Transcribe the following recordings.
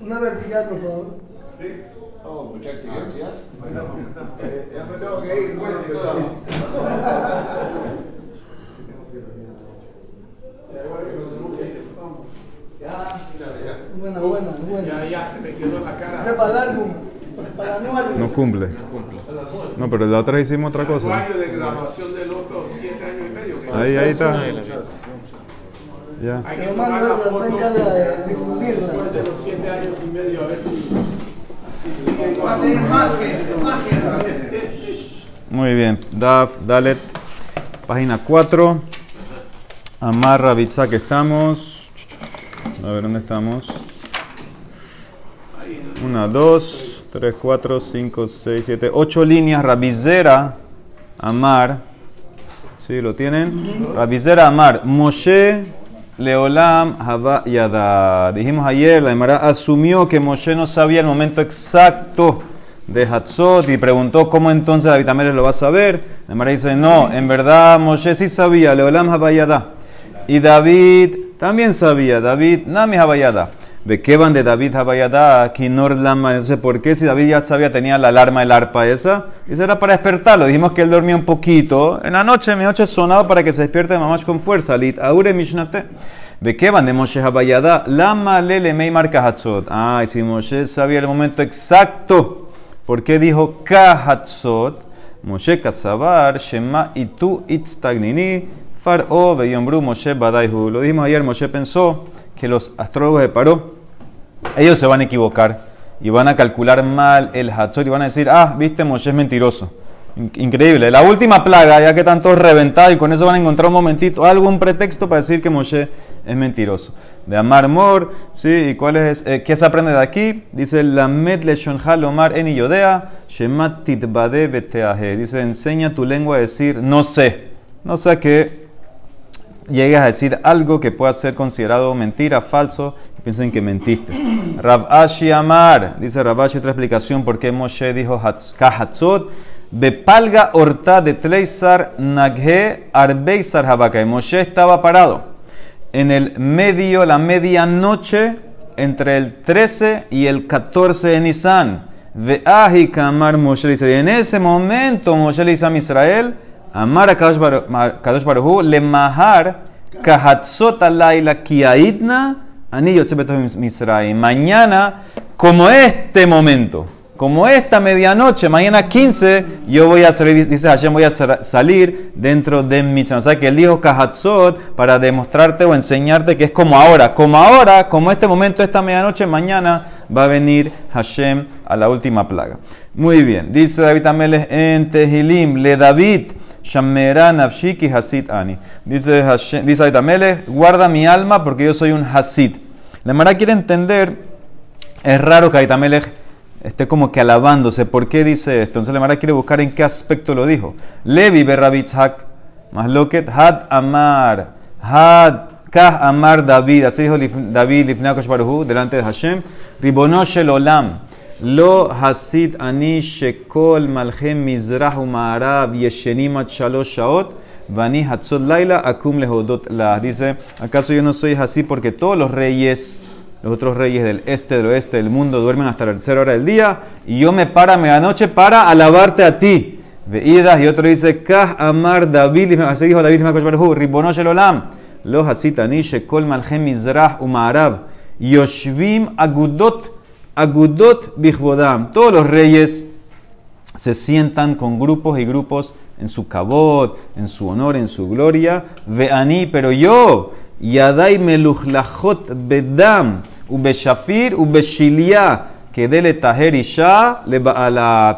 Una vertical, por favor. Oh, muchas exigencias. Eh, ya me tengo que ir, pues. Buena, buena, buena. Ya, ya se me quedó la cara. Ese para el álbum, para el anuario. No cumple. No, pero la otra hicimos otra El cosa. año de grabación del otro, siete años y medio. que Ahí, ahí está. Ya. Hay que tomar la foto de difundirla. después de los siete años y medio, a ver si. Muy bien. Daf, Dalet, página 4. Amarra, que estamos. A ver, ¿dónde estamos? Una, dos, tres, cuatro, cinco, seis, siete, ocho líneas. Rabizera, Amar. ¿Sí? ¿Lo tienen? Rabizera, Amar. Moshe, Leolam, Haba Yada. Dijimos ayer, la Emara asumió que Moshe no sabía el momento exacto de Hatzot y preguntó cómo entonces David Ameles lo va a saber. La Emara dice, no, en verdad Moshe sí sabía, Leolam Haba Yada. Y David también sabía, David, Nami Habayada. ¿De van de David Habayada? Kinor Lama, no sé por qué, si David ya sabía, tenía la alarma, el arpa esa. Eso era para despertarlo. Dijimos que él dormía un poquito. En la noche, mi noche sonaba para que se despierte mamás con fuerza. Lit Aure Mishnate. ¿De qué van de Moshe Habayada? Lama Lele Mei Marca Hatzot. Ah, y si Moshe sabía el momento exacto, ¿por qué dijo Kahatzot? Moshe Kasabar, Shema y tú Itztagnini, Far'o, Beyombru, Moshe Badaihu. Lo dijimos ayer, Moshe pensó que los astrólogos de Paró, ellos se van a equivocar y van a calcular mal el Hatzot y van a decir, ah, viste, Moshe es mentiroso. In- Increíble. La última plaga, ya que están todos reventados y con eso van a encontrar un momentito, algún pretexto para decir que Moshe es mentiroso. De Amar Mor, ¿sí? ¿Y cuál es? eh, ¿Qué se aprende de aquí? Dice, Lamed Leshonjal Omar en Yodea, Shemat Titbade. Dice, enseña tu lengua a decir, no sé. No sé que llegues a decir algo que pueda ser considerado mentira, falso, y piensen que mentiste. Rav Ashi Amar, dice Rav Ashi, otra explicación por qué Moshe dijo Hatz- Kahatzot, Bepalga Horta de Tleisar Naghe Arbeisar Habakai. Moshe estaba parado en el medio, la medianoche, entre el 13 y el 14 de Nisan. Veahi Kamar Moshe dice, y en ese momento Moshe le dice a Israel, Amar a Kadosh Baruhu, le mahar kahatzot alayla kiaidna ani yotze betoh Misraim. Mañana, como este momento, como esta medianoche, mañana 15, yo voy a salir, dice Hashem, voy a sal- salir dentro de Mitzrayim. O sea que él dijo Kahatzot para demostrarte o enseñarte que es como ahora. Como ahora, como este momento, esta medianoche, mañana va a venir Hashem a la última plaga. Muy bien, dice David Amelech en Tehilim, le David, Shamera Nafshiki Hasid Ani. Dice, dice David Amelech, guarda mi alma porque yo soy un Hasid. La Mara quiere entender, es raro que David Amelech esté como que alabándose. ¿Por qué dice esto? Entonces la Mara quiere buscar en qué aspecto lo dijo. Levi Berrabitzhak, Masloket, Had Amar, Had Kah Amar David, así dijo David Lifnei Akash Baruj Hu, delante de Hashem, Ribono Shel Olam, Lo Hasid Ani Shekol Malchem Mizrah Umarab Yeshenim Ad Shalosh Shaot, Vani Hatzot Laila Akum Lehodot La. Dice, ¿acaso yo no soy así porque todos los reyes los otros reyes del este, del oeste del mundo duermen hasta la tercera hora del día y yo me paro a medianoche para alabarte a ti. Veídas y otro dice, Kah Amar David, así dijo David, Ribono Shel Olam, Shekol Mizrah Umarab, Yoshvim Agudot, Agudot Bichbodam. Todos los reyes se sientan con grupos y grupos en su cabot, en su honor, en su gloria. Veani, pero yo, Yadai meluchlachot bedam, ubeshafir, ubeshilia, que dele taher isha le.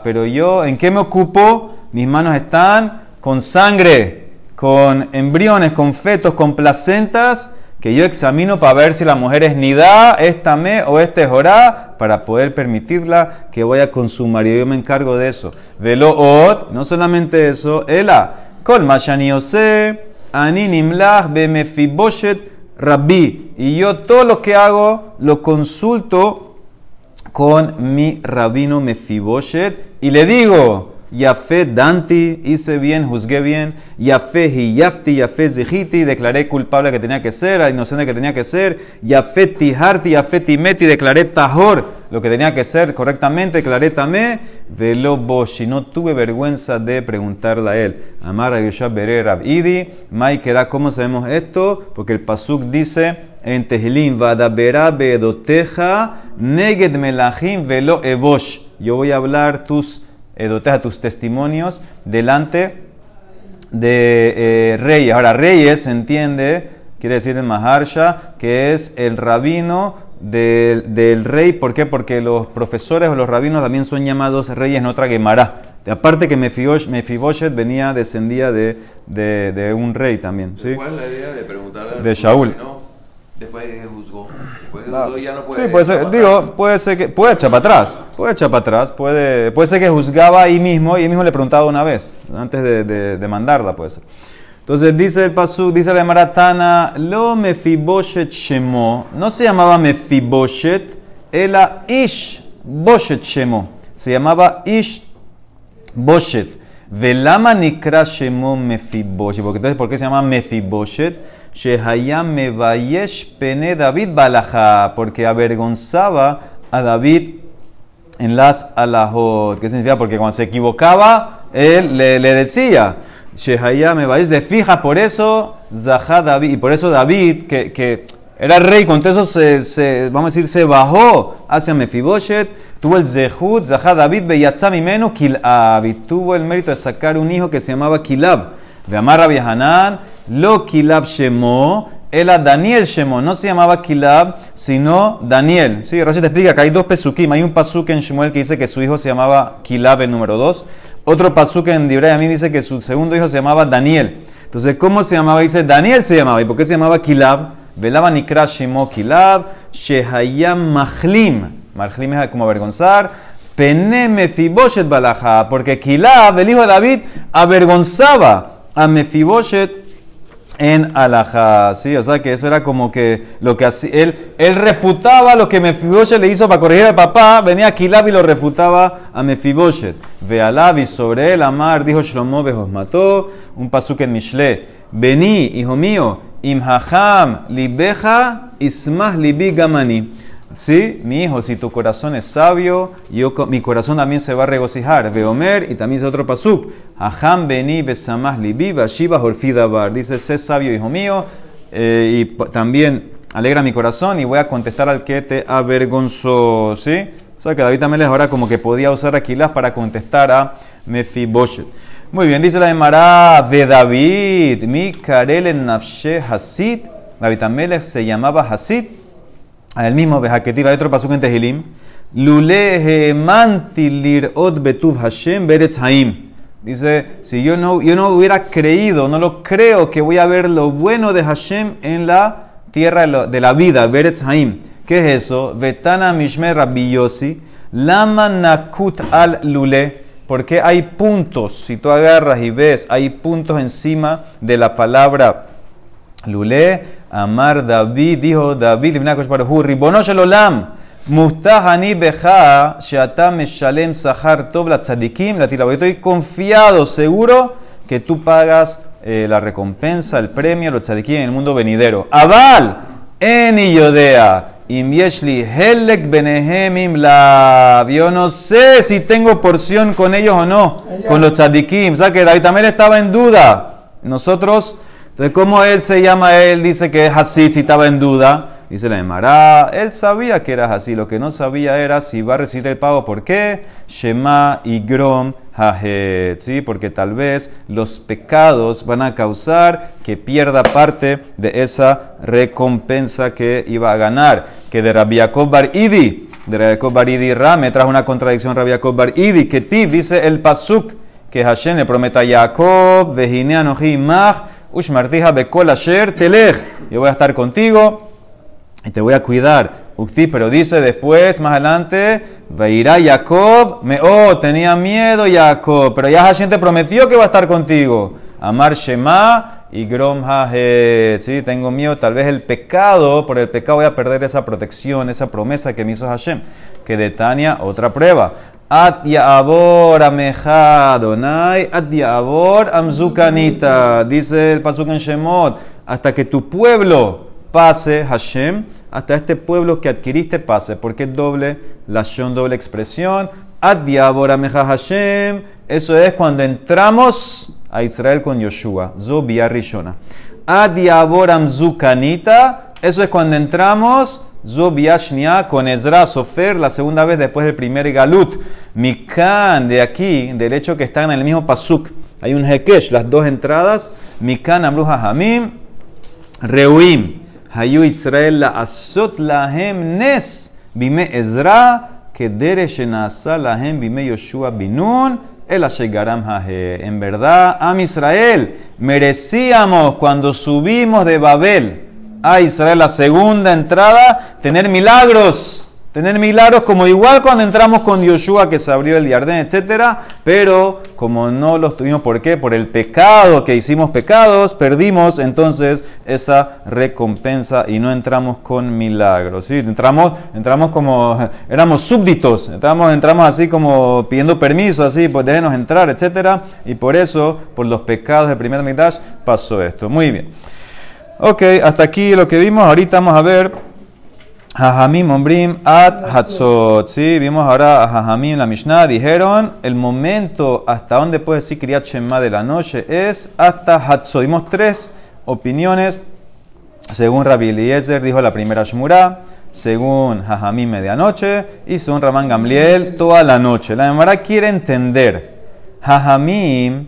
Pero yo, ¿en qué me ocupo? Mis manos están con sangre, con embriones, con fetos, con placentas que yo examino para ver si la mujer es nidá, es tamé o es tejorá, para poder permitirla que vaya con su marido. Yo me encargo de eso. Velo od, no solamente eso, ela, kol mashani ose, ani nimlach bemefiboshet rabbi. Y yo todo lo que hago lo consulto con mi rabino Mefiboshet y le digo, Yafé Danti, hice bien, juzgué bien. Yafé Hiyafti, Yafé Zihiti, declaré culpable que tenía que ser, inocente que tenía que ser. Yafé Tiharti, Yafé Timeti, declaré Tahor, lo que tenía que ser correctamente, declaré Tamé. Velo Boshi, no tuve vergüenza de preguntarle a él. Amar a Yoshua Bere Rabidi, Maikera, ¿cómo sabemos esto? Porque el Pasuk dice en Tehilim, Vadabera Bedoteja, Neged Melahim Velo Ebosh. Yo voy a hablar tus edoteja, tus testimonios delante de eh, reyes. Ahora, reyes se entiende, quiere decir en Maharsha, que es el rabino del, del rey. ¿Por qué? Porque los profesores o los rabinos también son llamados reyes en otra Gemara. Aparte que Mefibosh- Mefiboshet venía, descendía de, de, de un rey también. ¿sí? ¿Cuál es la idea de preguntarle al De Shaul. ¿no? Después de que juzgó ya no puede. Sí, puede ser, digo, puede ser que, puede echar para atrás, puede echar para atrás, puede, puede ser que juzgaba ahí mismo y ahí mismo le preguntaba una vez, antes de, de, de mandarla, puede ser. Entonces dice el pasú, dice la maratana, lo mefiboshet shemo, no se llamaba mefiboshet, era ish boshet shemo, se llamaba ish boshet. Velama nikra shemo mefiboshet, porque entonces, ¿por qué se llama mefiboshet? Shehayam mevayesh pene David balaja, porque avergonzaba a David en las alajot. ¿Qué significa? Porque cuando se equivocaba, él le, le decía, Shehayam mevayesh, de fija, por eso, Zahá David, y por eso David, que, que era rey, con eso se, vamos a decir, se bajó hacia Mefiboshet, tuvo el Zehut, Zahá David, Beyatzam Imenu, Kilab, y tuvo el mérito de sacar un hijo que se llamaba Kilab, de Amar Hanan, lo Kilab Shemo, era Daniel Shemo, no se llamaba Kilab, sino Daniel. Sí, Rashi te explica que hay dos pesukim, hay un pasuk en Shmuel que dice que su hijo se llamaba Kilab, el número dos, otro pasuk en Dibrei mí dice que su segundo hijo se llamaba Daniel. Entonces, ¿cómo se llamaba? Dice, Daniel se llamaba. ¿Y por qué se llamaba Kilab? Velaba Nikra Shemo Kilab, Shehayam Mahlim. Mahlim es como avergonzar. Pene Mefiboshet Balaja, porque Kilab, el hijo de David, avergonzaba a Mefiboshet en alajá, ¿sí? O sea que eso era como que lo que hacía, él, refutaba lo que Mefiboshet le hizo para corregir al papá, venía Kilab y lo refutaba a Mefiboshet. Ve Alab y sobre él, Amar, dijo Shlomo, os mató, un pasuk en Mishle, vení, hijo mío, imhaham libeja, ismah libi gamani. ¿Sí? Mi hijo, si tu corazón es sabio, yo, mi corazón también se va a regocijar. Veomer, y también dice otro pasuk. Aham beni besamah libi vashiva horfidabar. Dice, sé sabio, hijo mío, eh, y también alegra mi corazón y voy a contestar al que te avergonzó. ¿Sí? O sea que David también ahora como que podía usar Aquilas para contestar a Mefiboshet. Muy bien, dice la Emara de David, mi karel en nafshe hasid. David Amelech se llamaba Hasid. El mismo Bejaketiva, hay otro pasuk en Tehilim. Lule hemanti lirot betuv Hashem beretz haim. Dice, si yo no, yo no hubiera creído, no lo creo que voy a ver lo bueno de Hashem en la tierra de, la vida, beretz haim. ¿Qué es eso? Vetana mishmer rabbi Yossi, lama nakut al lule. Porque hay puntos, si tú agarras y ves, hay puntos encima de la palabra Lule, Amar David, dijo David, Ribono Olam, Mustahani Beja, Sheata Meshalem Sahar Tov la Tzadikim, la Tilaba. Yo Estoy confiado, seguro que tú pagas eh, la recompensa, el premio, a los Tzadikim en el mundo venidero. Aval, Eni Yodea, Im Yeshli Helek Benehem Im Lav. Yo no sé si tengo porción con ellos o no, con los Tzadikim. O sea que David también estaba en duda. Nosotros. Entonces, ¿cómo él se llama? Él dice que es así, si estaba en duda. Dice la Emara, él sabía que era así. Lo que no sabía era si va a recibir el pago. ¿Por qué? Shema y Grom Hajet. ¿Sí? Porque tal vez los pecados van a causar que pierda parte de esa recompensa que iba a ganar. Que de Rabbi Yaakov Bar Idi, de Rabbi Yaakov Bar Idi Ra, me trajo una contradicción Rabbi Yaakov Bar Idi. Que Tib dice el Pasuk que Hashem le prometa a Jacob, Vehine anoji imach, ushmartija bekol asher telech. Yo voy a estar contigo y te voy a cuidar. Ukti, pero dice después, más adelante, Veirá Jacob, me, oh, tenía miedo Jacob, pero ya Hashem te prometió que va a estar contigo. Amar Shema y Grom Hajet. Sí, tengo miedo, tal vez el pecado, por el pecado voy a perder esa protección, esa promesa que me hizo Hashem. Que de Tania, otra prueba. At Yaabor Ameja Adonai, At Yaabor Amzukanita. Dice el Pasuk en Shemot, hasta que tu pueblo pase, Hashem, hasta este pueblo que adquiriste pase. porque es doble? La Shon, doble expresión. At Yaabor Ameja Hashem. Eso es cuando entramos a Israel con Yoshua. Zobia Rishona. Ad Yaabor Amzukanita. Eso es cuando entramos Zobiashnia con Ezra Sofer, la segunda vez después del primer Galut. Mikan, de aquí, del hecho que están en el mismo Pasuk. Hay un Hekesh, las dos entradas. Mikan Amruja Hamim, Reuim. Hayu Israel la Asot Lahem Nes, Bime Ezra, Kedere Shenasa Lahem, Bime Yoshua Binun. El En verdad, Am Israel, merecíamos cuando subimos de Babel a Israel, la segunda entrada, tener milagros. Tener milagros como igual cuando entramos con Yoshua que se abrió el jardín, etc. Pero como no los tuvimos, ¿por qué? Por el pecado que hicimos pecados, perdimos entonces esa recompensa y no entramos con milagros. ¿sí? Entramos, entramos como, éramos súbditos, entramos, entramos así como pidiendo permiso, así, pues déjenos entrar, etc. Y por eso, por los pecados del primer mitad, pasó esto. Muy bien. Ok, hasta aquí lo que vimos. Ahorita vamos a ver Jajamim Ombrim Ad Hatzot. Sí, vimos ahora a Jajamim la Mishnah. Dijeron el momento hasta donde puede decir Kriyat Shema de la noche es hasta Hatzot. Vimos tres opiniones. Según Rabbi Eliezer dijo la primera Shmurah. Según Jajamim medianoche. Y según Ramán Gamliel toda la noche. La Gemara quiere entender. Jajamim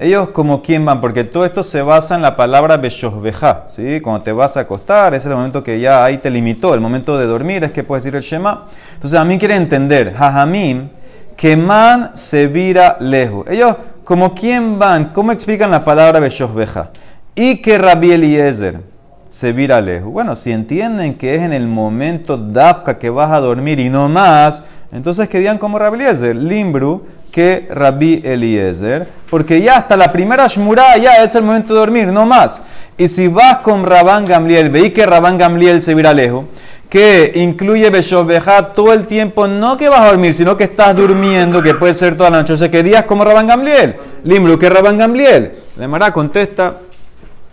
ellos como quién van, porque todo esto se basa en la palabra beshoshbeja, ¿sí? Cuando te vas a acostar, ese es el momento que ya ahí te limitó, el momento de dormir es que puedes decir el Shema. Entonces a mí quiere entender, Jajamim, que man se vira lejos. Ellos como quién van, ¿cómo explican la palabra beshoshbeja? Y que Rabbi Eliezer se vira lejos. Bueno, si entienden que es en el momento dafka que vas a dormir y no más, entonces que digan como Rabbi Eliezer, Limbru, que Rabbi Eliezer, porque ya hasta la primera Shmurah ya es el momento de dormir, no más. Y si vas con Rabán Gamliel, veí que Rabán Gamliel se vira lejos, que incluye Beshobeja todo el tiempo, no que vas a dormir, sino que estás durmiendo, que puede ser toda la noche. O sea, que días como Rabán Gamliel, Limru, que Rabán Gamliel. La Mara contesta,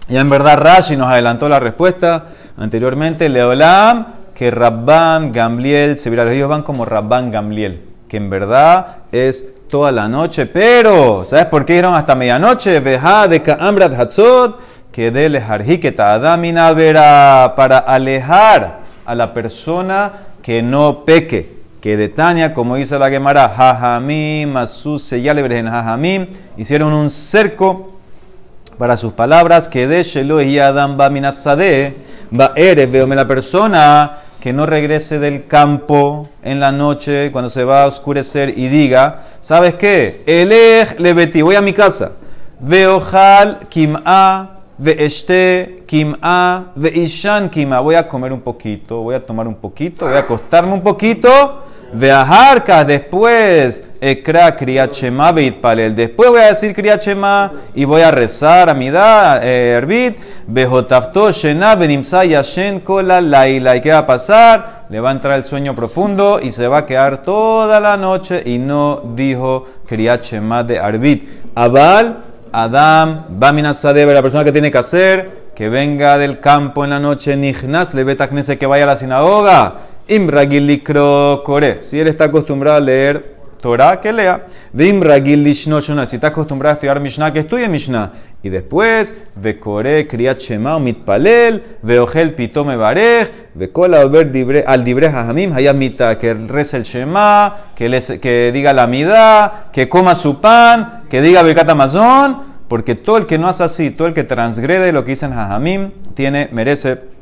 ya en verdad Rashi nos adelantó la respuesta anteriormente, Leolam, que Rabán Gamliel se vira ellos van como Rabán Gamliel, que en verdad es toda la noche, pero ¿sabes por qué dieron hasta medianoche? Veja de Kaamrat Hatzot, que de lejarjiketa adamina verá para alejar a la persona que no peque. Que de Tania, como dice la Gemara, Jajamim, Asus, en Jajamim, hicieron un cerco para sus palabras, que de Shelo y Adam Baminasade, va eres, veome la persona que no regrese del campo en la noche cuando se va a oscurecer y diga, ¿sabes qué? Elej lebeti, voy a mi casa. Veojal kim'a, veeste kim'a, veishan kim'a. Voy a comer un poquito, voy a tomar un poquito, voy a acostarme un poquito Veajarka, después, Ekra Kriyat Shema Palel. Después voy a decir Kriyat Shema y voy a rezar a mi edad, eh, Herbit. Behotafto Shena Benimsa Yashen Kola Laila. ¿Y qué va a pasar? Le va a entrar el sueño profundo y se va a quedar toda la noche y no dijo Kriyat Shema de Arbit. Abal, Adam, Baminasadebe, la persona que tiene que hacer, que venga del campo en la noche, Nihnas, le que vaya a la sinagoga Imragilikro Kore. Si él está acostumbrado a leer Torah, que lea. Shona. Si está acostumbrado a estudiar Mishnah, que estudie Mishnah. Y después, Vekore Kriyat Shema Mitpalel, Veogel Pitome Barej, Vekola al Dibre Hajamim, Hayamita, que reza el Shema, que, que diga la Midá, que coma su pan, que diga Bekat Amazon. Porque todo el que no hace así, todo el que transgrede lo que dicen Hajamim, tiene, merece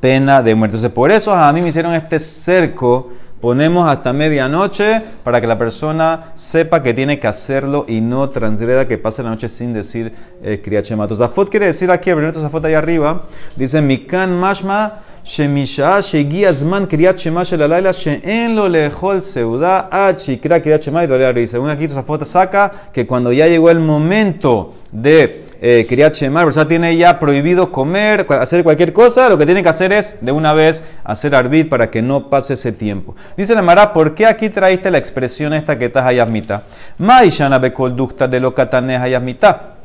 pena de muerte. Entonces, por eso a mí me hicieron este cerco. Ponemos hasta medianoche para que la persona sepa que tiene que hacerlo y no transgreda que pase la noche sin decir eh, Kriyachema. Zafot quiere decir aquí, el Zafot ahí arriba, dice Mikan Mashma shemisha shegia zman kriyat shema shel alayla she'en lo lejol seuda kriyat shema y Según aquí Zafot saca que cuando ya llegó el momento de eh, Kriyat Shema, la persona tiene ya prohibido comer, hacer cualquier cosa, lo que tiene que hacer es de una vez hacer arbit para que no pase ese tiempo. Dice la Mara, ¿por qué aquí traíste la expresión esta que estás hayasmita? Maishana bekolducta de lo katane hayasmita.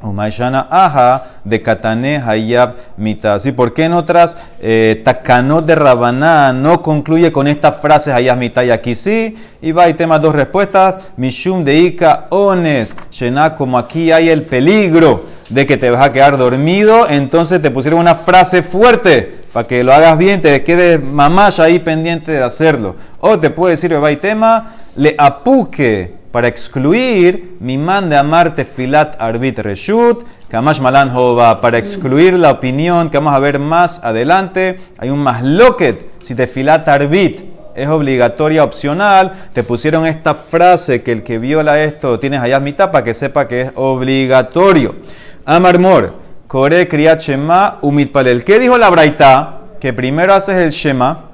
Umayshana aja de katane hayab mita. ¿Sí? ¿Por qué en otras eh, de Rabaná no concluye con estas frases hayab mita y aquí sí? Y va y tema dos respuestas. Mishum de ika ones. Shena, como aquí hay el peligro de que te vas a quedar dormido, entonces te pusieron una frase fuerte para que lo hagas bien, te quedes mamás ahí pendiente de hacerlo. O te puede decir, va y tema, le apuque para excluir mi man de amarte filat arbit reshut, kamash malan hova, para excluir la opinión que vamos a ver más adelante. Hay un más loquet, si te filat arbit es obligatoria, opcional, te pusieron esta frase que el que viola esto tienes allá mitad para que sepa que es obligatorio. Amar mor, kore kriyat shema umit palel. ¿Qué dijo la braita? Que primero haces el shema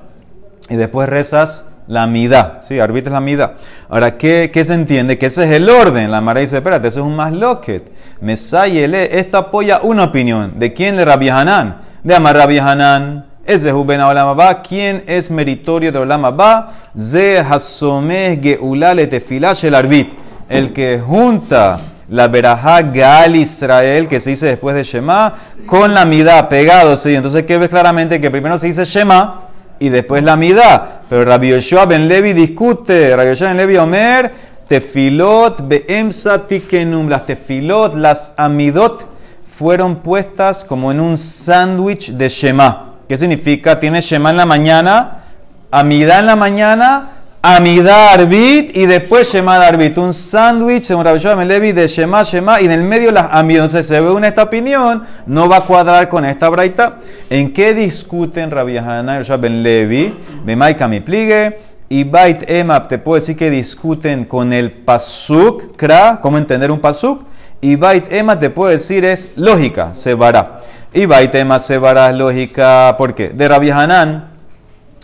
y después rezas la mida. Sí, arbitra la mida. Ahora, ¿qué, ¿qué se entiende? Que ese es el orden. La Mara dice, espérate, eso es un más loquet. Mesayele, esto apoya una opinión. ¿De quién? De Rabbi Hanan. De Amar Rabbi Hanan. Ese es Uben Olam Abba. ¿Quién es meritorio de Olam Abba? Ze Hasomeh Geula Letefila Shel Arbit. El que junta la verajá Gal Israel, que se dice después de Shema, con la mida pegado. ¿sí? Entonces, ¿qué ves claramente? Que primero se dice Shema y después la mida. Pero Rabbi Yoshua Ben Levi discute. Rabbi Yoshua Ben Levi Omer, tefilot beemsa tikenum. Las tefilot, las amidot, fueron puestas como en un sándwich de Shema. ¿Qué significa? Tiene Shema en la mañana, amida en la mañana, amida arbit y después Shema arbit. Un sándwich, según Rabbi Levi, de Shema, Shema y en el medio las amidot. Entonces se ve una esta opinión, no va a cuadrar con esta braita. ¿En qué discuten Rabbi Hanan y Ben Levi? Bemaika mi pligue. Y Bait Emap, te puedo decir que discuten con el pasuk, kra, cómo entender un pasuk. Y Bait Emap, te puedo decir, es lógica, se vará. Y Bait Emap se vará lógica, ¿por qué? De Rabbi Hanan,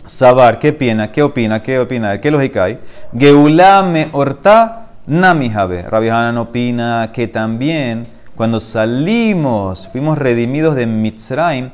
Sabar, ¿qué opina? ¿Qué opina? ¿Qué opina? ¿Qué lógica hay? Geulá me horta nami jabe. Rabbi Hanan opina que también cuando salimos, fuimos redimidos de Mitzrayim,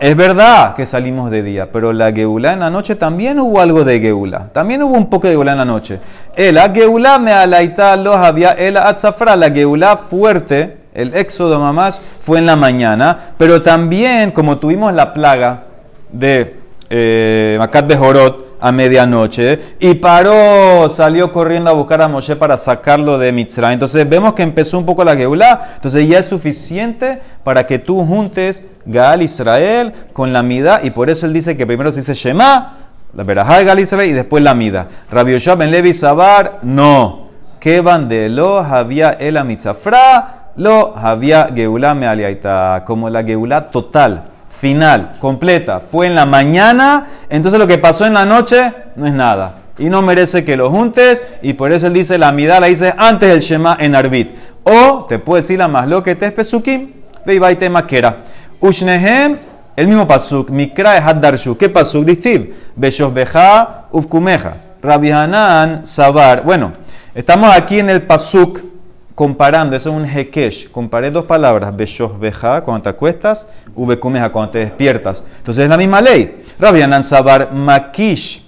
es verdad que salimos de día, pero la Geulá en la noche también hubo algo de Geulá. También hubo un poco de Geulá en la noche. El Geulá me alaita lo había el atzafra, la Geulá fuerte, el éxodo mamás, fue en la mañana, pero también como tuvimos la plaga de eh, Macat Bejorot a medianoche y paró, salió corriendo a buscar a Moshe para sacarlo de Mitzrayim. Entonces vemos que empezó un poco la Geulá, entonces ya es suficiente para que tú juntes Gaal Israel con la Mida y por eso él dice que primero se dice Shema, la verajá de Gaal Israel y después la Mida. Rabbi Yoshua ben Levi Sabar, no. Que van de lo había el mitzafra, lo había Geulá me aliaita, como la Geulá total final, completa, fue en la mañana, entonces lo que pasó en la noche no es nada. Y no merece que lo juntes, y por eso él dice, la midá la dice antes del Shema en Arbit. O te puede decir la más lo que te es Pesukim, ve y va y te maquera. Ushnehem, el mismo pasuk, mikra es haddarshu. ¿Qué pasuk? Dictiv, beja ufkumeja. Rabbi Hanan, Sabar. Bueno, estamos aquí en el pasuk comparando, eso es un hekesh. Comparé dos palabras, beja cuando te acuestas, ubekumeja cuando te despiertas. Entonces es la misma ley. Rabbi Hanan Sabar, makish,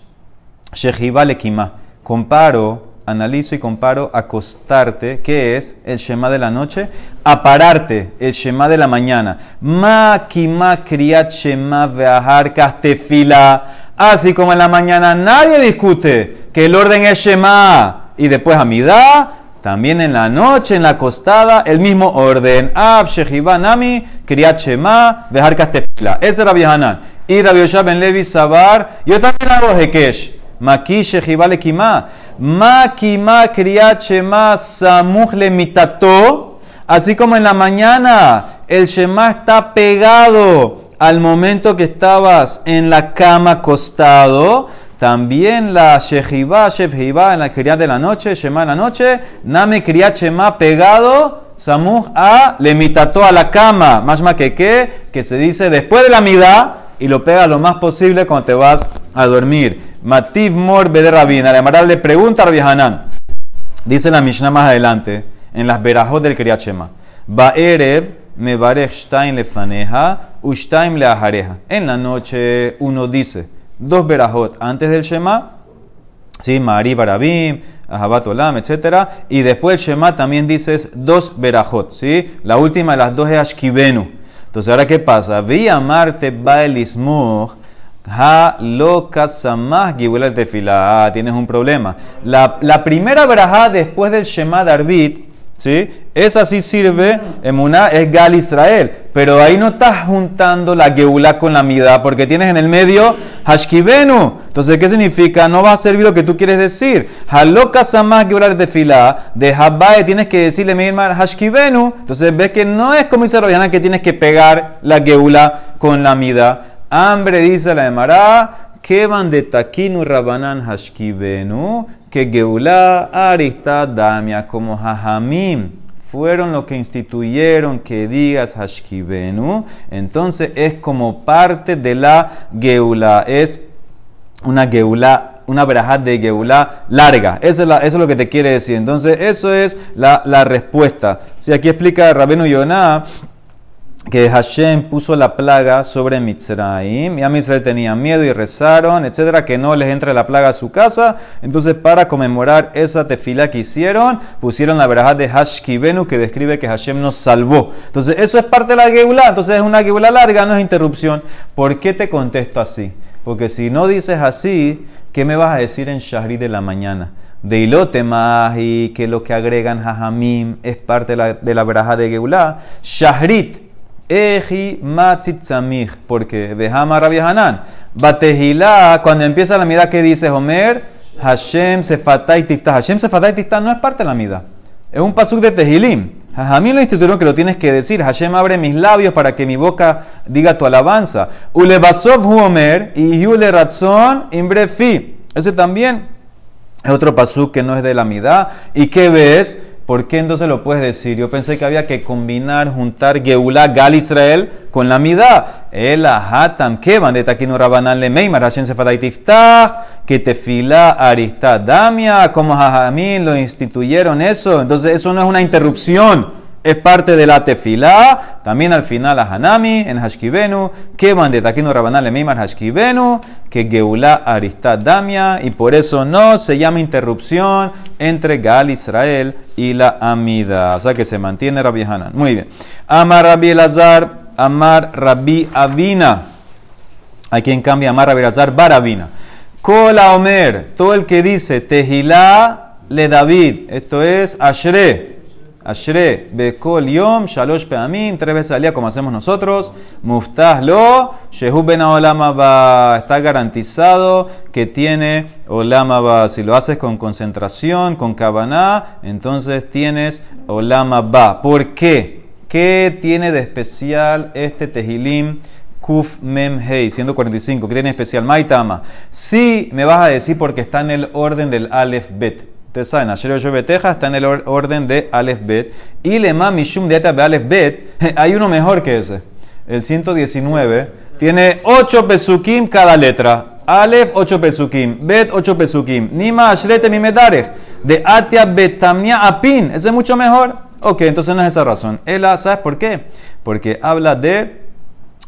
lekima. Comparo, analizo y comparo acostarte, que es el shema de la noche, a pararte, el shema de la mañana. Ma kima kriyat shema veahar kastefila. Así como en la mañana nadie discute que el orden es shema y después amidá. También en la noche, en la acostada, el mismo orden. Ab, Shehiva, Nami, Kriyat Shema, Behar Kastefila. Ese es Rabbi Hanan. Y Rabbi Yoshua ben Levi Sabar. Yo también hago Hekesh. Maki, Shehiva, Lekima. Ma, Kima, Kriyat Shema, Samuch, le mitato. Así como en la mañana, el Shema está pegado al momento que estabas en la cama acostado. También la Shehiva, Shehiva en la criat de la noche, Shema en la noche, Name criat Shema pegado, Samuj a le mitató a la cama, más que qué, que se dice después de la midá y lo pega lo más posible cuando te vas a dormir. Mativ mor de rabina, le le pregunta a Rabbi dice la Mishnah más adelante, en las verajos del criat Shema. Ba'erev mevarech shtaim lefaneja, ushtaim leajareja. En la noche uno dice dos berajot antes del Shema, ¿sí? Mari Barabim, Ahabat Olam, etc. Y después el Shema también dices dos berajot, ¿sí? La última de las dos es Ashkivenu. Entonces, ¿ahora qué pasa? Vi amarte baelismuch, ha lo gibula el tefilá. Ah, tienes un problema. La, la primera berajá después del Shema de Arbit, ¿sí? Esa sí sirve, emuná es Gal Israel. Pero ahí no estás juntando la geula con la mida, porque tienes en el medio Hashkivenu. Entonces, ¿qué significa? No va a servir lo que tú quieres decir. Haloka samah geula de fila, de Habae tienes que decirle Meirmar Hashkivenu. Entonces, ves que no es como dice que tienes que pegar la geula con la mida. Hambre, dice la Emara, que van de rabanan hashkivenu, que geulá arista damia como hajamim fueron los que instituyeron que digas hashkivenu, entonces es como parte de la geula, es una geula una verajat de Geulá larga. Eso es, eso es lo que te quiere decir. Entonces, eso es la, la respuesta. Si aquí explica Rabenu Yonah que Hashem puso la plaga sobre Mitzrayim, y a Mitzrayim tenían miedo y rezaron, etcétera, que no les entre la plaga a su casa. Entonces, para conmemorar esa tefila que hicieron, pusieron la verajat de Hashkivenu, que describe que Hashem nos salvó. Entonces, eso es parte de la Geulah. Entonces, es una Geulah larga, no es interrupción. ¿Por qué te contesto así? Porque si no dices así, ¿qué me vas a decir en Shahri de la mañana? De ilote y que lo que agregan Jajamim es parte de la, de de Geulah. Shahrit, Eji Matzitzamich, porque Behama Rabbi Hanan. Batehilá, cuando empieza la mida, ¿qué dice Homer? Hashem Sefatay Tiftah. Hashem Sefatay Tiftah no es parte de la mida. Es un pasuk de Tehilim. Jajamim lo instituyeron que lo tienes que decir. Hashem abre mis labios para que mi boca diga tu alabanza. Ulebasov hu Homer y Yule Ratzon Imbrefi. Ese también es otro pasuk que no es de la midá. ¿Y qué ves? ¿Por qué entonces lo puedes decir? Yo pensé que había que combinar, juntar Geulah Gal Israel con la midá. El hatam kevan de taquino rabanan le meimar Hashem sefaday tiftah que tefilá aristá damia como jajamín lo instituyeron eso. Entonces eso no es una interrupción. Es parte de la tefilá, también al final a Hanami, en Hashkivenu, que de Taquino Rabanal Meimar Hashkivenu, que Geulá Aristad Damia, y por eso no se llama interrupción entre Gal Israel y la Amida. O sea que se mantiene Rabbi Hanan. Muy bien. Amar Rabbi Elazar, Amar Rabbi Avina. Hay quien cambia Amar Rabbi Elazar, Barabina. Kola Omer, todo el que dice Tehilá le David, esto es Ashre. Ashre, Bekol Yom, Shalosh Peamim, tres veces al día como hacemos nosotros. Muftah lo, Shehu Ben Olama va, está garantizado que tiene Olama va. Si lo haces con concentración, con Kavaná, entonces tienes Olama va. ¿Por qué? ¿Qué tiene de especial este Tehilim? Kuf Mem Hei, 145, ¿qué tiene de especial? Maitama. Sí, me vas a decir porque está en el orden del Aleph Bet. Ustedes saben, Asher Beteja está en el or- orden de Aleph Bet. Y Lema Mishum de Aleph Bet, hay uno mejor que ese. El 119 tiene 8 pesukim cada letra. Aleph, 8 pesukim. Bet, 8 pesukim. Nima Ashrete Mimedarech. De Atia Betamia Apin. Ese es mucho mejor. Ok, entonces no es esa razón. Ela, ¿sabes por qué? Porque habla de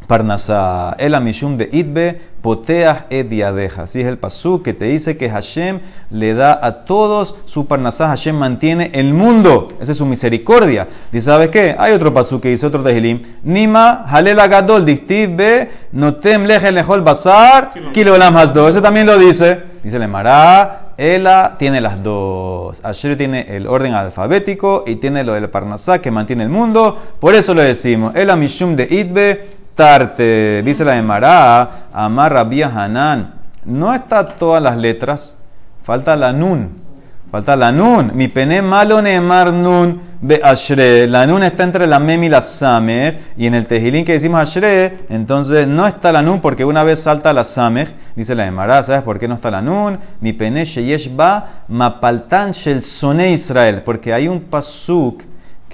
Parnasá, el amishum de Itbe, poteas et diadeja. Así es el pasú que te dice que Hashem le da a todos su Parnasá. Hashem mantiene el mundo. Esa es su misericordia. Dice, ¿sabes qué? Hay otro pasú que dice otro tehilim. Nima, halel agadol, dictiv be, notem lejel lejol basar, kilolam hasdo. Ese también lo dice. Dice le mará, Ela tiene las dos. Asher tiene el orden alfabético y tiene lo del Parnasá que mantiene el mundo. Por eso lo decimos. Ela mishum de Itbe tarte. Dice la Emara, Amar Rabia Hanan. No está todas las letras. Falta la nun. Falta la nun. Mi pene malo neemar nun be ashre. La nun está entre la mem y la samer. Y en el tejilín que decimos ashre, entonces no está la nun porque una vez salta la samer. Dice la Emara, ¿sabes por qué no está la nun? Mi pene sheyesh ba mapaltan shel Israel. Porque hay un pasuk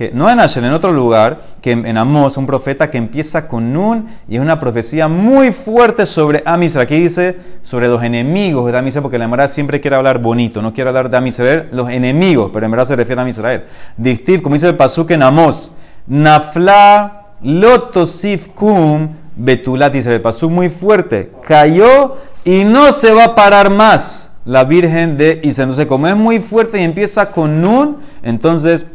que no en en otro lugar, que en Amos, un profeta que empieza con Nun y es una profecía muy fuerte sobre Amisrael. Aquí dice sobre los enemigos de Amisrael, porque la Emara siempre quiere hablar bonito, no quiere hablar de Amisrael, los enemigos, pero en verdad se refiere a Amisrael. Dictiv, como dice el Pasuk en Amos, Nafla lotosif kum betulat Israel. El pasuk muy fuerte. Cayó y no se va a parar más la Virgen de Israel. Entonces, como es muy fuerte y empieza con nun, entonces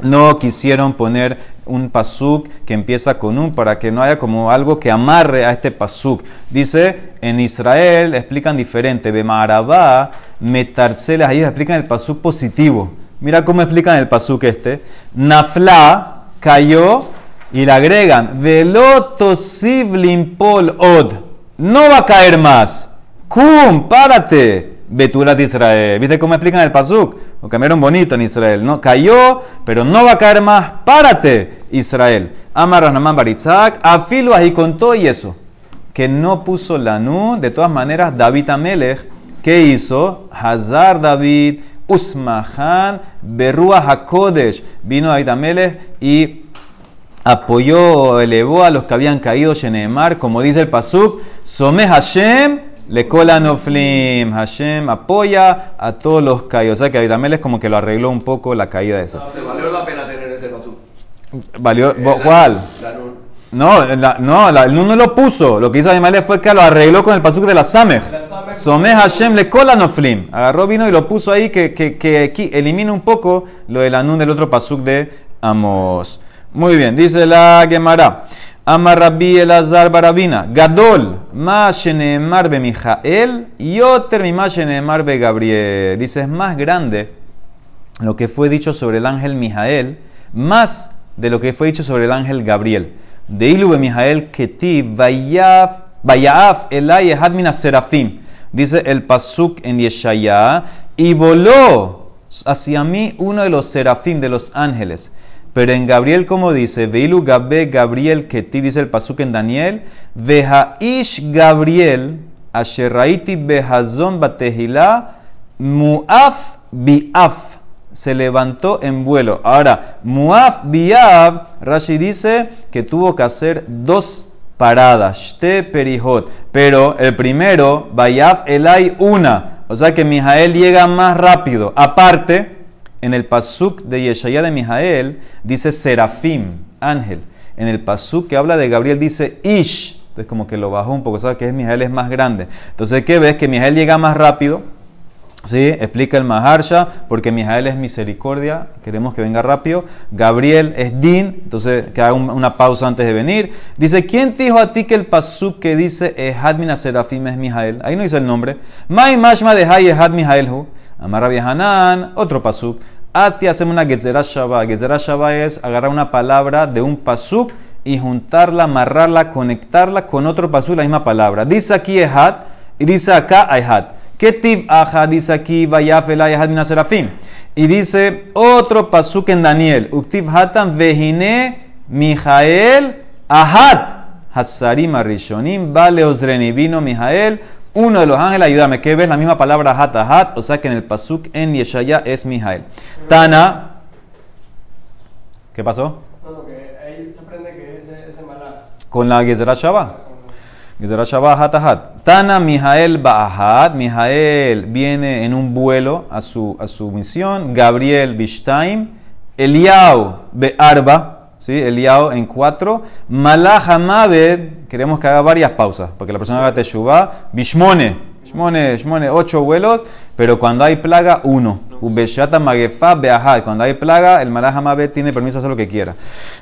no quisieron poner un pasuk que empieza con un para que no haya como algo que amarre a este pasuk. Dice en Israel explican diferente. Bemarabá, metarceles, ahí explican el pasuk positivo. Mira cómo explican el pasuk este. Nafla cayó y le agregan velotosiblim pol od. No va a caer más. Cum, párate. Betulat Israel. ¿Viste cómo explican el pasuk? Lo cambiaron bonito en Israel. No cayó, pero no va a caer más. Párate, Israel. Amar Rahman Baritzak. Afilo ahí con todo y eso. Que no puso la nu. De todas maneras, David Amelech. ¿Qué hizo? Hazar David. Usmahan. Berúa Hakodesh. Vino David Amelech y apoyó, elevó a los que habían caído Shenemar. Como dice el pasuk. Someh Hashem. Le cola no flim. Hashem apoya a todos los caídos. O sea que Abitamel es como que lo arregló un poco la caída de esa. Se valió la pena tener ese pasú. ¿Valió? Eh, la- ¿Cuál? La nun. No, la- no, la- el nun no lo puso. Lo que hizo Abimelech fue que lo arregló con el pasuk de la Samech. Someh Hashem le cola no flim. Agarró vino y lo puso ahí que, que, que aquí elimina un poco lo del anun del otro pasuk de Amos. Muy bien, dice la Gemara. Amar Rabbi Elazar Barabina. Gadol, ma sheneemar be Mijael, yoter mi ma sheneemar be Gabriel. Dice, es más grande lo que fue dicho sobre el ángel Mijael, más de lo que fue dicho sobre el ángel Gabriel. De Ilube Mijael Ketiv, Vayaaf Elai Ehad Mina Serafim. Dice el Pasuk en Yeshaya, y voló hacia mí uno de los serafim, de los ángeles. Pero en Gabriel, como dice, Veilu Gabe Gabriel Ketiv, dice el Pasuk en Daniel, Vehaish Gabriel, Asherraiti Behazon Batehila, Muaf Biaf se levantó en vuelo. Ahora, Muaf Biaf, Rashi dice que tuvo que hacer dos paradas, Shte Perihot. Pero el primero, Bayaf Elai, una. O sea que Mijael llega más rápido. Aparte, en el pasuk de Yeshaya de Mijael dice Serafim, ángel. En el pasuk que habla de Gabriel dice Ish. Entonces como que lo bajó un poco, ¿sabes? Que es Mijael es más grande. Entonces, ¿qué ves? Que Mijael llega más rápido. ¿Sí? Explica el Maharsha, porque Mijael es misericordia, queremos que venga rápido. Gabriel es Din, entonces que haga un- una pausa antes de venir. Dice, ¿quién te dijo a ti que el pasuk que dice Ehad mina serafim es Mijael? Ahí no dice el nombre. Mai mashma de Hay Ehad Mijael hu. Amar Hanan, otro pasuk. Ati hacemos una Gezerat Shabbat. Gezerat Shabbat es agarrar una palabra de un pasuk y juntarla, amarrarla, conectarla con otro pasuk, la misma palabra. Dice aquí Ehad y dice acá Ehad. Ketiv Aja dice aquí Serafim. Y dice otro pasuk en Daniel. Uktiv Hatan Vehine Mijael Ahad. Hasarim Arishonim Vale Ozreni. Vino Mijael, uno de los ángeles, ayúdame. ¿Qué ves? La misma palabra Hat Ahad. O sea que en el pasuk en Yeshaya es Mijael. Tana. ¿Qué pasó? No, no, que ahí se aprende que es ese, ese malá. Con la Gezerat Shabbat. Gezerat Shabbat Hat Ahad. Tana Mijael Ba'ahad. Mijael viene en un vuelo a su, a su misión. Gabriel Bishtaim. Eliau Be'arba. ¿Sí? Eliau en cuatro. Malach Hamabed. Queremos que haga varias pausas. Para que la persona haga Teshuvah. Bishmone. Shmone, shmone, ocho vuelos. Pero cuando hay plaga, uno. Ubeshata Magefa Be'ahad. Cuando hay plaga, el Malach Hamabed tiene permiso de hacer lo que quiera.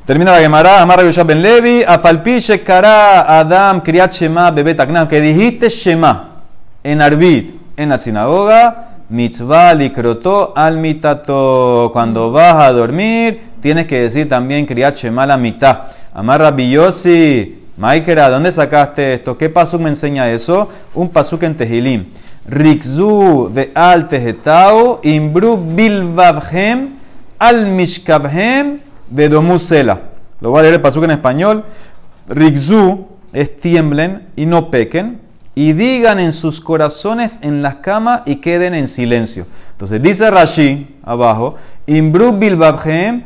Termina la Gemara. Amar Yoshua ben Levi. Afalpi Shekara Adam Kriat Shema Bebet Aknam. Que dijiste Shema en Arbit, en la sinagoga. Mitzvah likrotó al mitato. Cuando vas a dormir, tienes que decir también Kriat Shema la mitad. Amar Rabbi Yossi. Maikera, ¿dónde sacaste esto? ¿Qué pasuk me enseña eso? Un pasuk en Tehilim. Rikzu ve al tehetau imbru bilvavhem al mishkavhem vedomu sela. Lo voy a leer el pasuk en español. Rikzu es tiemblen y no pequen y digan en sus corazones en las camas y queden en silencio. Entonces dice Rashi abajo, Imbru bilbabhem,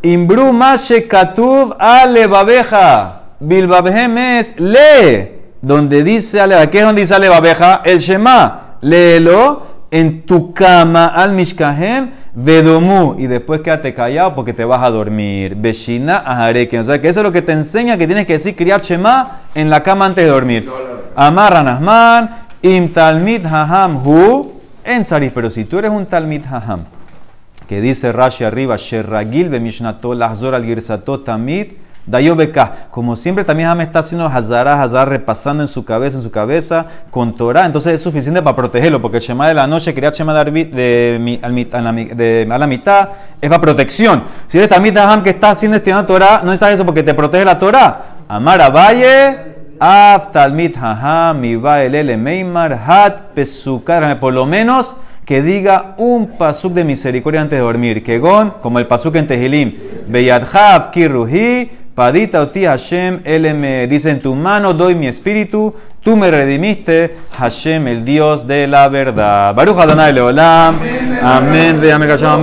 Imbru mashe katuv alebabeja. Bilbabhem es lee, donde dice ale, ¿qué es donde dice alebabeja? El Shema, léelo en tu cama al mishkahem, Vedomu, y después quédate callado porque te vas a dormir. Beshina ahareken. O sea que eso es lo que te enseña que tienes que decir Kriyat Shema en la cama antes de dormir. Amarran Asman, Im Talmid Haham Hu, en. Pero si tú eres un Talmid Haham, que dice Rashi arriba, Sherragil be Mishnato Lahzor al Girsato Tamid, Dayobeka. Como siempre también me está haciendo Hazara, Hazara repasando en su cabeza, en su cabeza, con Torah. Entonces es suficiente para protegerlo, porque el Shema de la noche, quería Shema de, de, de- a la mitad, es para protección. Si eres Talmid Haham que está haciendo estudiando Torah, no necesitas eso porque te protege la Torah. Amar a Valle. Af talmid haham meimar hat pesukar. Por lo menos que diga un pasuk de misericordia antes de dormir. Que gon, como el pasuk en Tehilim. Beyadhav kiruhi. Padita oti Hashem, él me dice en tu mano doy mi espíritu, tú me redimiste, Hashem, el Dios de la verdad. Baruch Adonai Leolam, amén,